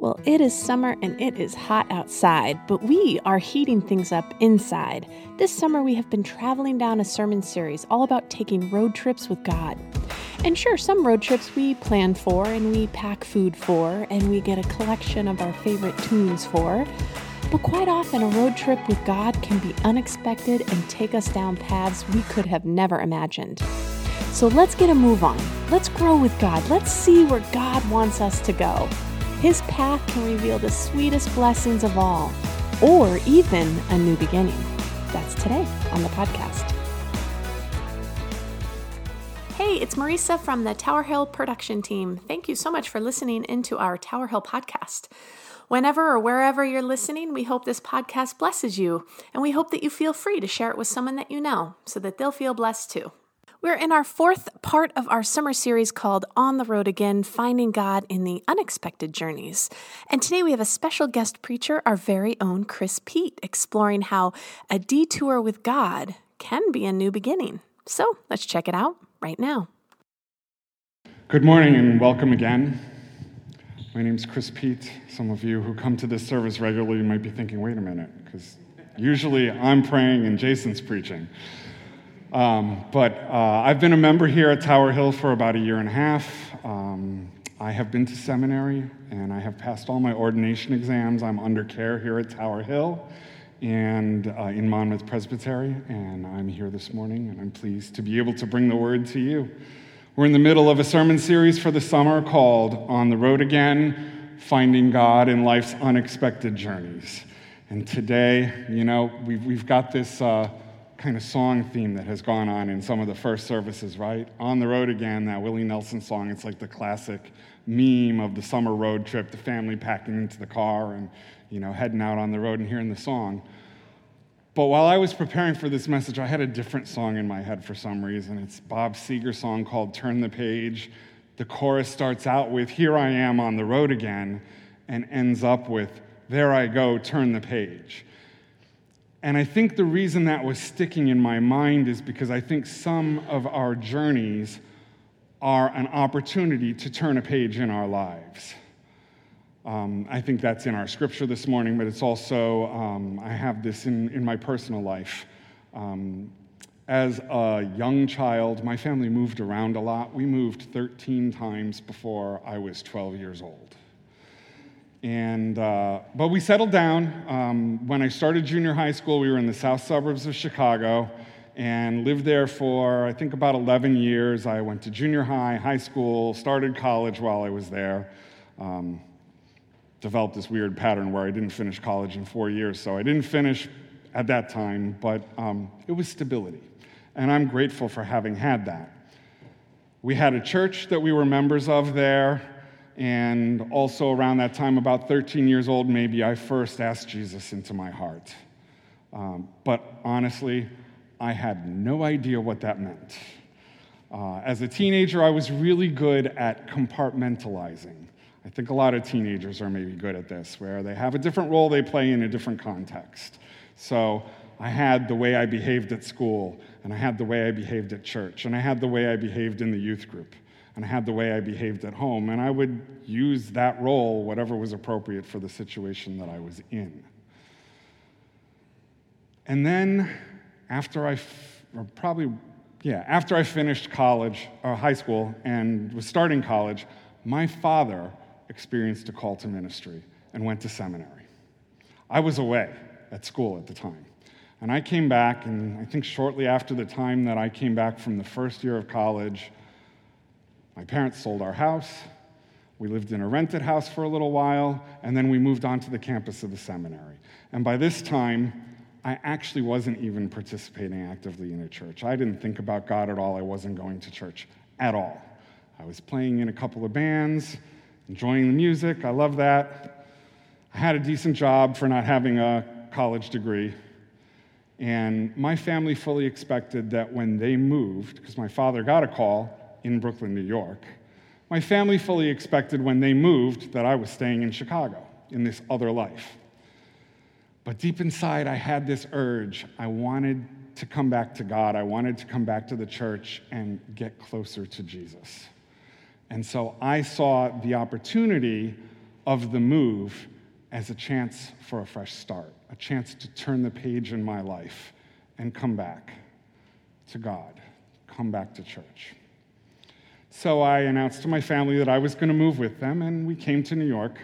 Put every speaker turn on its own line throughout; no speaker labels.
Well, it is summer and it is hot outside, but we are heating things up inside. This summer, we have been traveling down a sermon series all about taking road trips with God. And sure, some road trips we plan for and we pack food for and we get a collection of our favorite tunes for. But quite often, a road trip with God can be unexpected and take us down paths we could have never imagined. So let's get a move on. Let's grow with God. Let's see where God wants us to go. His path can reveal the sweetest blessings of all, or even a new beginning. That's today on the podcast. Hey, it's Marisa from the Tower Hill production team. Thank you so much for listening into our Tower Hill podcast. Whenever or wherever you're listening, we hope this podcast blesses you, and we hope that you feel free to share it with someone that you know so that they'll feel blessed too. We're in our fourth part of our summer series called On the Road Again Finding God in the Unexpected Journeys. And today we have a special guest preacher, our very own Chris Pete, exploring how a detour with God can be a new beginning. So let's check it out right now.
Good morning and welcome again. My name is Chris Pete. Some of you who come to this service regularly might be thinking, wait a minute, because usually I'm praying and Jason's preaching. Um, but uh, I've been a member here at Tower Hill for about a year and a half. Um, I have been to seminary and I have passed all my ordination exams. I'm under care here at Tower Hill and uh, in Monmouth Presbytery, and I'm here this morning and I'm pleased to be able to bring the word to you. We're in the middle of a sermon series for the summer called On the Road Again Finding God in Life's Unexpected Journeys. And today, you know, we've, we've got this. Uh, kind of song theme that has gone on in some of the first services, right? On the Road Again, that Willie Nelson song, it's like the classic meme of the summer road trip, the family packing into the car and, you know, heading out on the road and hearing the song. But while I was preparing for this message, I had a different song in my head for some reason. It's Bob Seger's song called Turn the Page. The chorus starts out with, Here I am on the road again, and ends up with, There I go, turn the page. And I think the reason that was sticking in my mind is because I think some of our journeys are an opportunity to turn a page in our lives. Um, I think that's in our scripture this morning, but it's also, um, I have this in, in my personal life. Um, as a young child, my family moved around a lot. We moved 13 times before I was 12 years old. And, uh, but we settled down. Um, when I started junior high school, we were in the south suburbs of Chicago and lived there for, I think, about 11 years. I went to junior high, high school, started college while I was there. Um, developed this weird pattern where I didn't finish college in four years. So I didn't finish at that time, but um, it was stability. And I'm grateful for having had that. We had a church that we were members of there. And also around that time, about 13 years old, maybe, I first asked Jesus into my heart. Um, but honestly, I had no idea what that meant. Uh, as a teenager, I was really good at compartmentalizing. I think a lot of teenagers are maybe good at this, where they have a different role they play in a different context. So I had the way I behaved at school, and I had the way I behaved at church, and I had the way I behaved in the youth group and I had the way I behaved at home, and I would use that role, whatever was appropriate for the situation that I was in. And then, after I, or probably, yeah, after I finished college, or high school, and was starting college, my father experienced a call to ministry and went to seminary. I was away at school at the time. And I came back, and I think shortly after the time that I came back from the first year of college, my parents sold our house. We lived in a rented house for a little while, and then we moved on to the campus of the seminary. And by this time, I actually wasn't even participating actively in a church. I didn't think about God at all. I wasn't going to church at all. I was playing in a couple of bands, enjoying the music. I love that. I had a decent job for not having a college degree. And my family fully expected that when they moved, because my father got a call in Brooklyn, New York. My family fully expected when they moved that I was staying in Chicago in this other life. But deep inside, I had this urge. I wanted to come back to God. I wanted to come back to the church and get closer to Jesus. And so I saw the opportunity of the move as a chance for a fresh start, a chance to turn the page in my life and come back to God, come back to church. So I announced to my family that I was going to move with them, and we came to New York.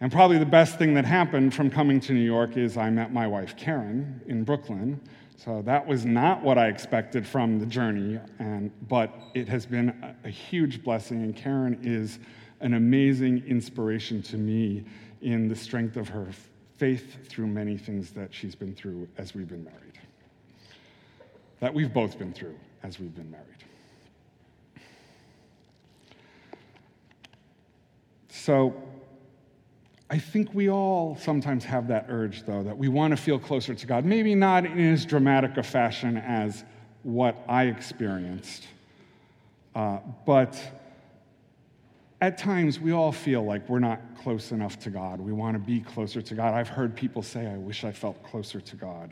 And probably the best thing that happened from coming to New York is I met my wife, Karen, in Brooklyn. So that was not what I expected from the journey, and, but it has been a, a huge blessing. And Karen is an amazing inspiration to me in the strength of her faith through many things that she's been through as we've been married, that we've both been through as we've been married. So, I think we all sometimes have that urge, though, that we want to feel closer to God. Maybe not in as dramatic a fashion as what I experienced, uh, but at times we all feel like we're not close enough to God. We want to be closer to God. I've heard people say, I wish I felt closer to God.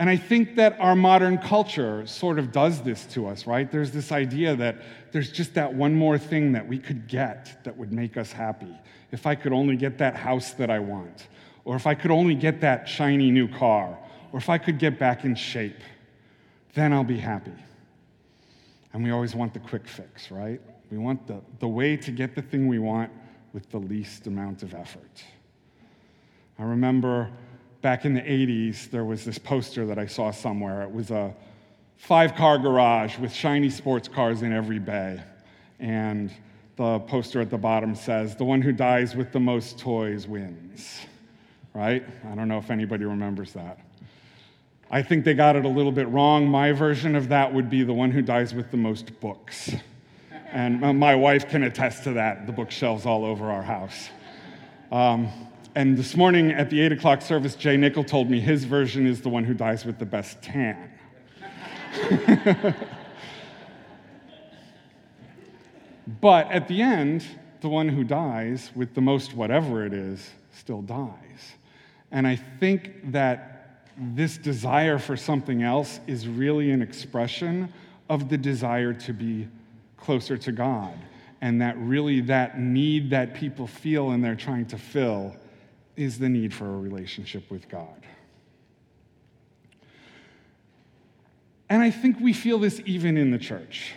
And I think that our modern culture sort of does this to us, right? There's this idea that there's just that one more thing that we could get that would make us happy. If I could only get that house that I want, or if I could only get that shiny new car, or if I could get back in shape, then I'll be happy. And we always want the quick fix, right? We want the, the way to get the thing we want with the least amount of effort. I remember back in the 80s, there was this poster that I saw somewhere. It was a five car garage with shiny sports cars in every bay. And the poster at the bottom says, The one who dies with the most toys wins. Right? I don't know if anybody remembers that. I think they got it a little bit wrong. My version of that would be the one who dies with the most books. And my wife can attest to that, the bookshelves all over our house. Um, and this morning at the 8 o'clock service, Jay Nickel told me his version is the one who dies with the best tan. but at the end, the one who dies with the most whatever it is still dies. And I think that this desire for something else is really an expression of the desire to be closer to God. And that really, that need that people feel and they're trying to fill is the need for a relationship with God. And I think we feel this even in the church.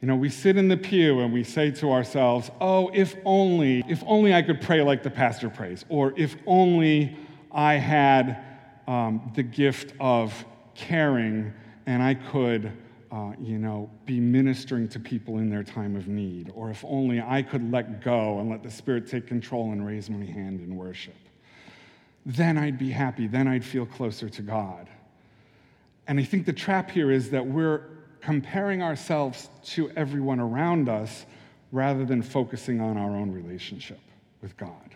You know, we sit in the pew and we say to ourselves, oh, if only, if only I could pray like the pastor prays, or if only I had um, the gift of caring and I could, uh, you know, be ministering to people in their time of need, or if only I could let go and let the Spirit take control and raise my hand in worship then I'd be happy. Then I'd feel closer to God. And I think the trap here is that we're comparing ourselves to everyone around us rather than focusing on our own relationship with God.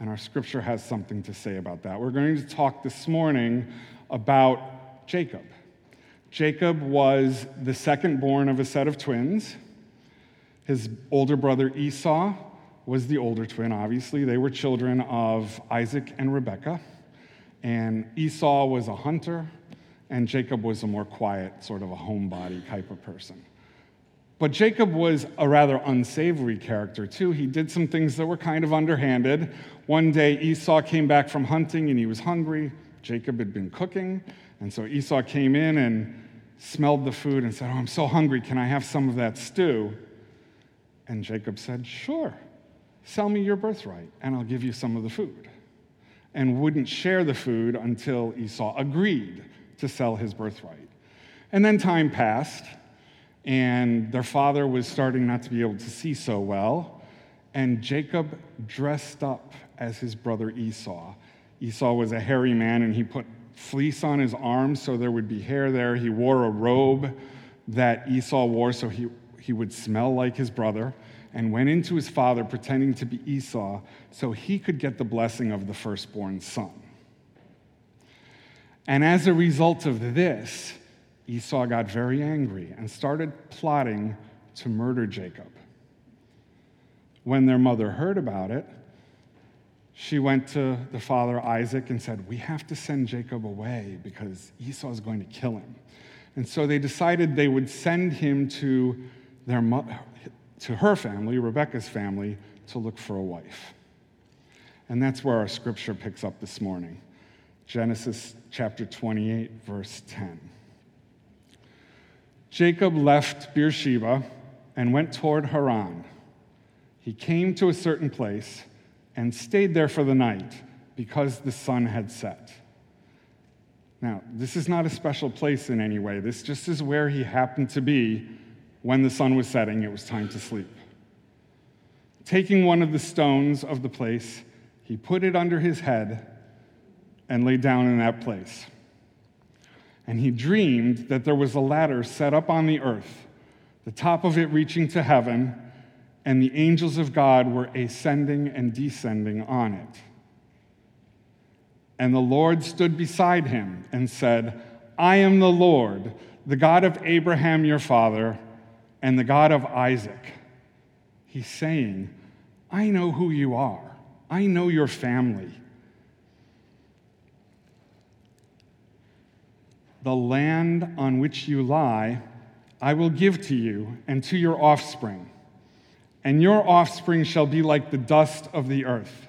And our scripture has something to say about that. We're going to talk this morning about Jacob. Jacob was the second born of a set of twins. His older brother Esau was the older twin, obviously. They were children of Isaac and Rebekah. And Esau was a hunter, and Jacob was a more quiet, sort of a homebody type of person. But Jacob was a rather unsavory character, too. He did some things that were kind of underhanded. One day, Esau came back from hunting and he was hungry. Jacob had been cooking. And so Esau came in and smelled the food and said, Oh, I'm so hungry. Can I have some of that stew? And Jacob said, Sure. Sell me your birthright, and I'll give you some of the food. And wouldn't share the food until Esau agreed to sell his birthright. And then time passed, and their father was starting not to be able to see so well. And Jacob dressed up as his brother Esau. Esau was a hairy man, and he put fleece on his arms so there would be hair there. He wore a robe that Esau wore so he, he would smell like his brother and went into his father pretending to be Esau so he could get the blessing of the firstborn son. And as a result of this, Esau got very angry and started plotting to murder Jacob. When their mother heard about it, she went to the father Isaac and said, We have to send Jacob away because Esau is going to kill him. And so they decided they would send him to their, to her family, Rebecca's family, to look for a wife. And that's where our scripture picks up this morning Genesis chapter 28, verse 10. Jacob left Beersheba and went toward Haran. He came to a certain place and stayed there for the night because the sun had set. Now, this is not a special place in any way. This just is where he happened to be when the sun was setting. It was time to sleep. Taking one of the stones of the place, he put it under his head and lay down in that place. And he dreamed that there was a ladder set up on the earth, the top of it reaching to heaven, and the angels of God were ascending and descending on it. And the Lord stood beside him and said, I am the Lord, the God of Abraham your father, and the God of Isaac. He's saying, I know who you are, I know your family. The land on which you lie, I will give to you and to your offspring, and your offspring shall be like the dust of the earth.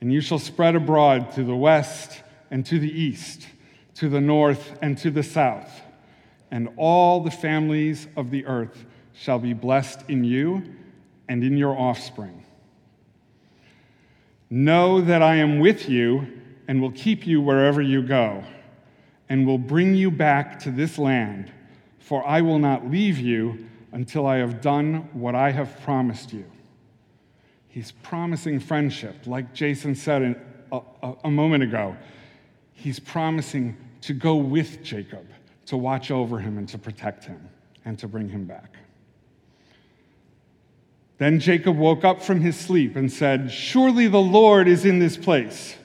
And you shall spread abroad to the west and to the east, to the north and to the south. And all the families of the earth shall be blessed in you and in your offspring. Know that I am with you and will keep you wherever you go, and will bring you back to this land, for I will not leave you until I have done what I have promised you. He's promising friendship, like Jason said a, a, a moment ago. He's promising to go with Jacob, to watch over him and to protect him, and to bring him back. Then Jacob woke up from his sleep and said, Surely the Lord is in this place,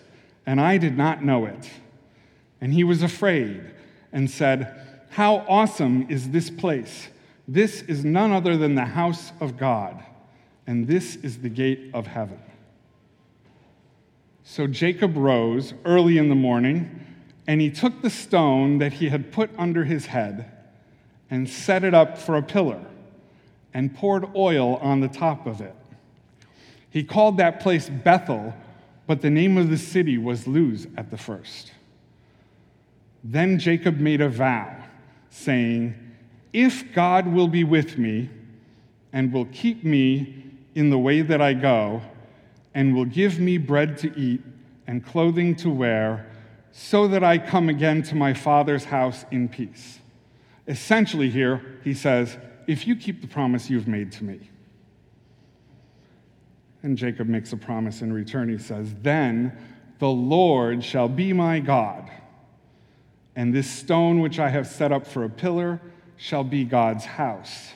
and I did not know it. And he was afraid and said, How awesome is this place! This is none other than the house of God, and this is the gate of heaven. So Jacob rose early in the morning, and he took the stone that he had put under his head and set it up for a pillar and poured oil on the top of it. He called that place Bethel, but the name of the city was Luz at the first. Then Jacob made a vow, saying, If God will be with me and will keep me in the way that I go, and will give me bread to eat and clothing to wear, so that I come again to my father's house in peace. Essentially, here, he says, if you keep the promise you've made to me. And Jacob makes a promise in return. He says, Then the Lord shall be my God, and this stone which I have set up for a pillar shall be God's house.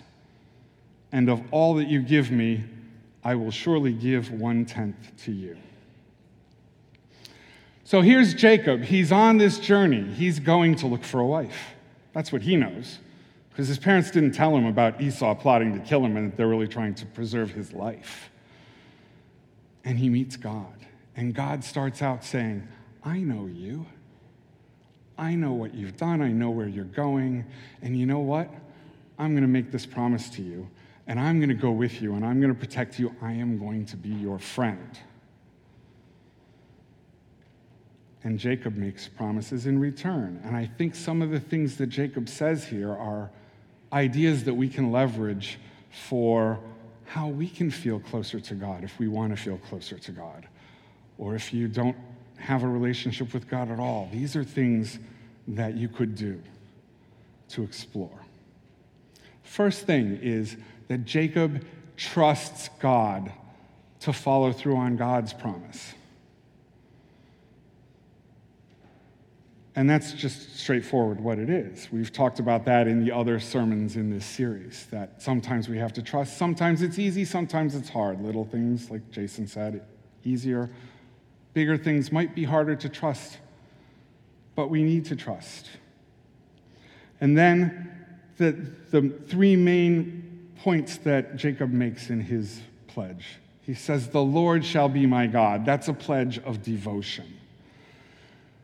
And of all that you give me, I will surely give one tenth to you. So here's Jacob. He's on this journey. He's going to look for a wife. That's what he knows because his parents didn't tell him about Esau plotting to kill him and that they're really trying to preserve his life. And he meets God. And God starts out saying, I know you. I know what you've done. I know where you're going. And you know what? I'm going to make this promise to you. And I'm going to go with you. And I'm going to protect you. I am going to be your friend. And Jacob makes promises in return. And I think some of the things that Jacob says here are ideas that we can leverage for how we can feel closer to God if we want to feel closer to God. Or if you don't have a relationship with God at all, these are things that you could do to explore. First thing is that Jacob trusts God to follow through on God's promise. And that's just straightforward what it is. We've talked about that in the other sermons in this series that sometimes we have to trust. Sometimes it's easy, sometimes it's hard. Little things, like Jason said, easier. Bigger things might be harder to trust, but we need to trust. And then the, the three main points that Jacob makes in his pledge. He says, The Lord shall be my God. That's a pledge of devotion.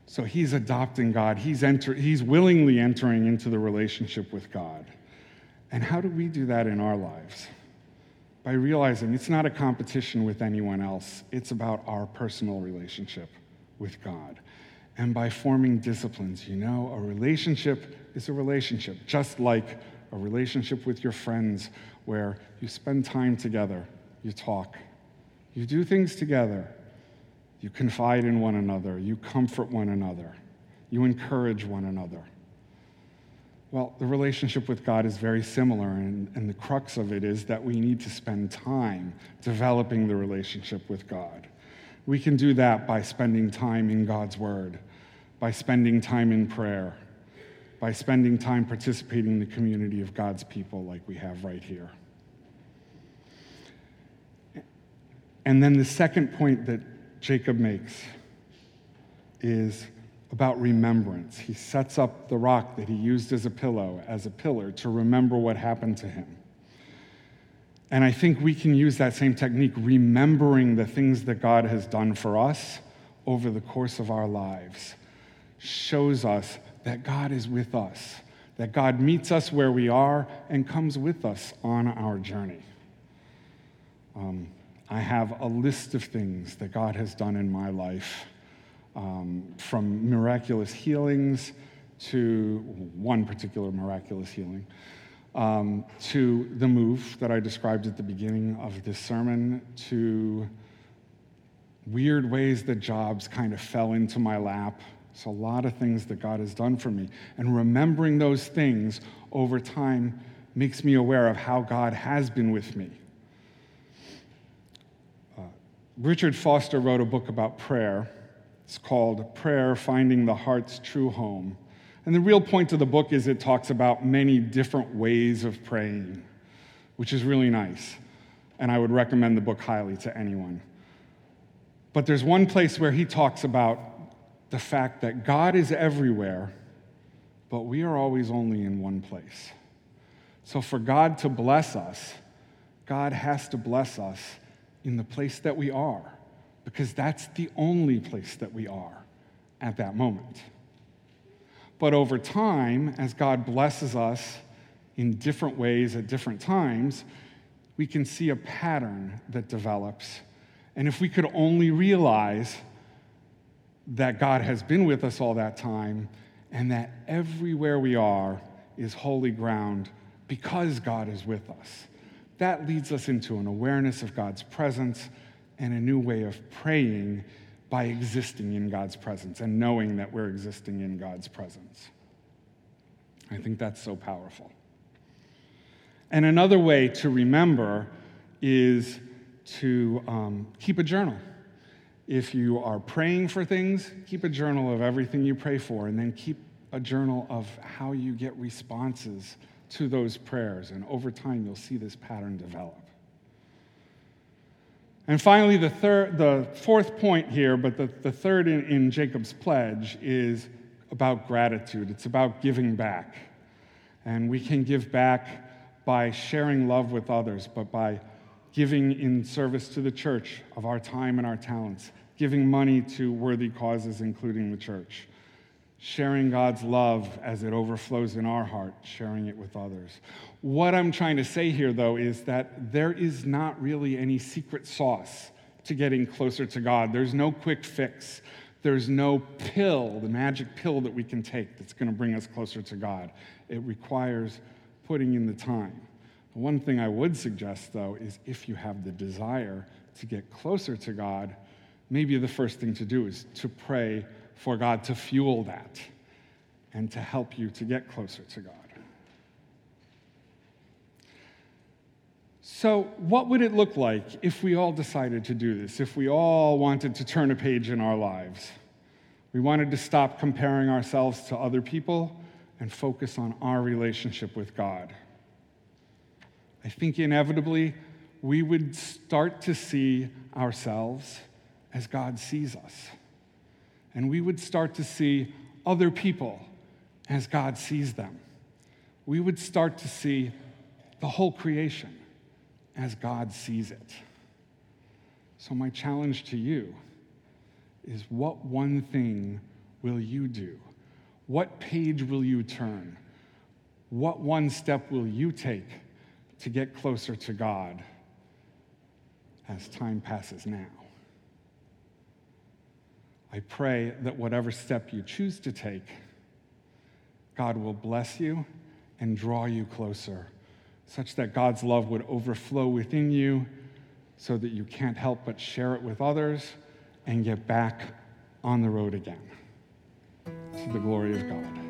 So he's adopting God. He's, enter, he's willingly entering into the relationship with God. And how do we do that in our lives? by realizing it's not a competition with anyone else, it's about our personal relationship with God. And by forming disciplines, you know, a relationship is a relationship, just like a relationship with your friends where you spend time together, you talk, you do things together, you confide in one another, you comfort one another, you encourage one another. Well, the relationship with God is very similar, and, and the crux of it is that we need to spend time developing the relationship with God. We can do that by spending time in God's Word, by spending time in prayer, by spending time participating in the community of God's people like we have right here. And then the second point that Jacob makes is about remembrance. He sets up the rock that he used as a pillow, as a pillar, to remember what happened to him. And I think we can use that same technique, remembering the things that God has done for us over the course of our lives, shows us that God is with us, that God meets us where we are and comes with us on our journey. Um, I have a list of things that God has done in my life um, from miraculous healings to one particular miraculous healing, um, to the move that I described at the beginning of this sermon, to weird ways that jobs kind of fell into my lap. So, a lot of things that God has done for me. And remembering those things over time makes me aware of how God has been with me. Richard Foster wrote a book about prayer it's called Prayer Finding the Heart's True Home. And the real point of the book is it talks about many different ways of praying, which is really nice. And I would recommend the book highly to anyone. But there's one place where he talks about the fact that God is everywhere, but we are always only in one place. So for God to bless us, God has to bless us in the place that we are because that's the only place that we are at that moment. But over time, as God blesses us in different ways at different times, we can see a pattern that develops. And if we could only realize that God has been with us all that time and that everywhere we are is holy ground because God is with us, that leads us into an awareness of God's presence and a new way of praying by existing in God's presence and knowing that we're existing in God's presence. I think that's so powerful. And another way to remember is to um, keep a journal. If you are praying for things, keep a journal of everything you pray for, and then keep a journal of how you get responses to those prayers. And over time, you'll see this pattern develop. And finally, the, third, the fourth point here, but the, the third in, in Jacob's pledge, is about gratitude. It's about giving back. And we can give back by sharing love with others, but by giving in service to the church of our time and our talents, giving money to worthy causes, including the church sharing God's love as it overflows in our heart, sharing it with others. What I'm trying to say here, though, is that there is not really any secret sauce to getting closer to God. There's no quick fix. There's no pill, the magic pill that we can take that's going to bring us closer to God. It requires putting in the time. One thing I would suggest, though, is if you have the desire to get closer to God, maybe the first thing to do is to pray for God to fuel that and to help you to get closer to God. So, what would it look like if we all decided to do this? If we all wanted to turn a page in our lives? We wanted to stop comparing ourselves to other people and focus on our relationship with God. I think inevitably we would start to see ourselves as God sees us and we would start to see other people as God sees them. We would start to see the whole creation as God sees it. So, my challenge to you is what one thing will you do? What page will you turn? What one step will you take to get closer to God as time passes now. I pray that whatever step you choose to take, God will bless you and draw you closer, such that God's love would overflow within you so that you can't help but share it with others and get back on the road again to the glory of God.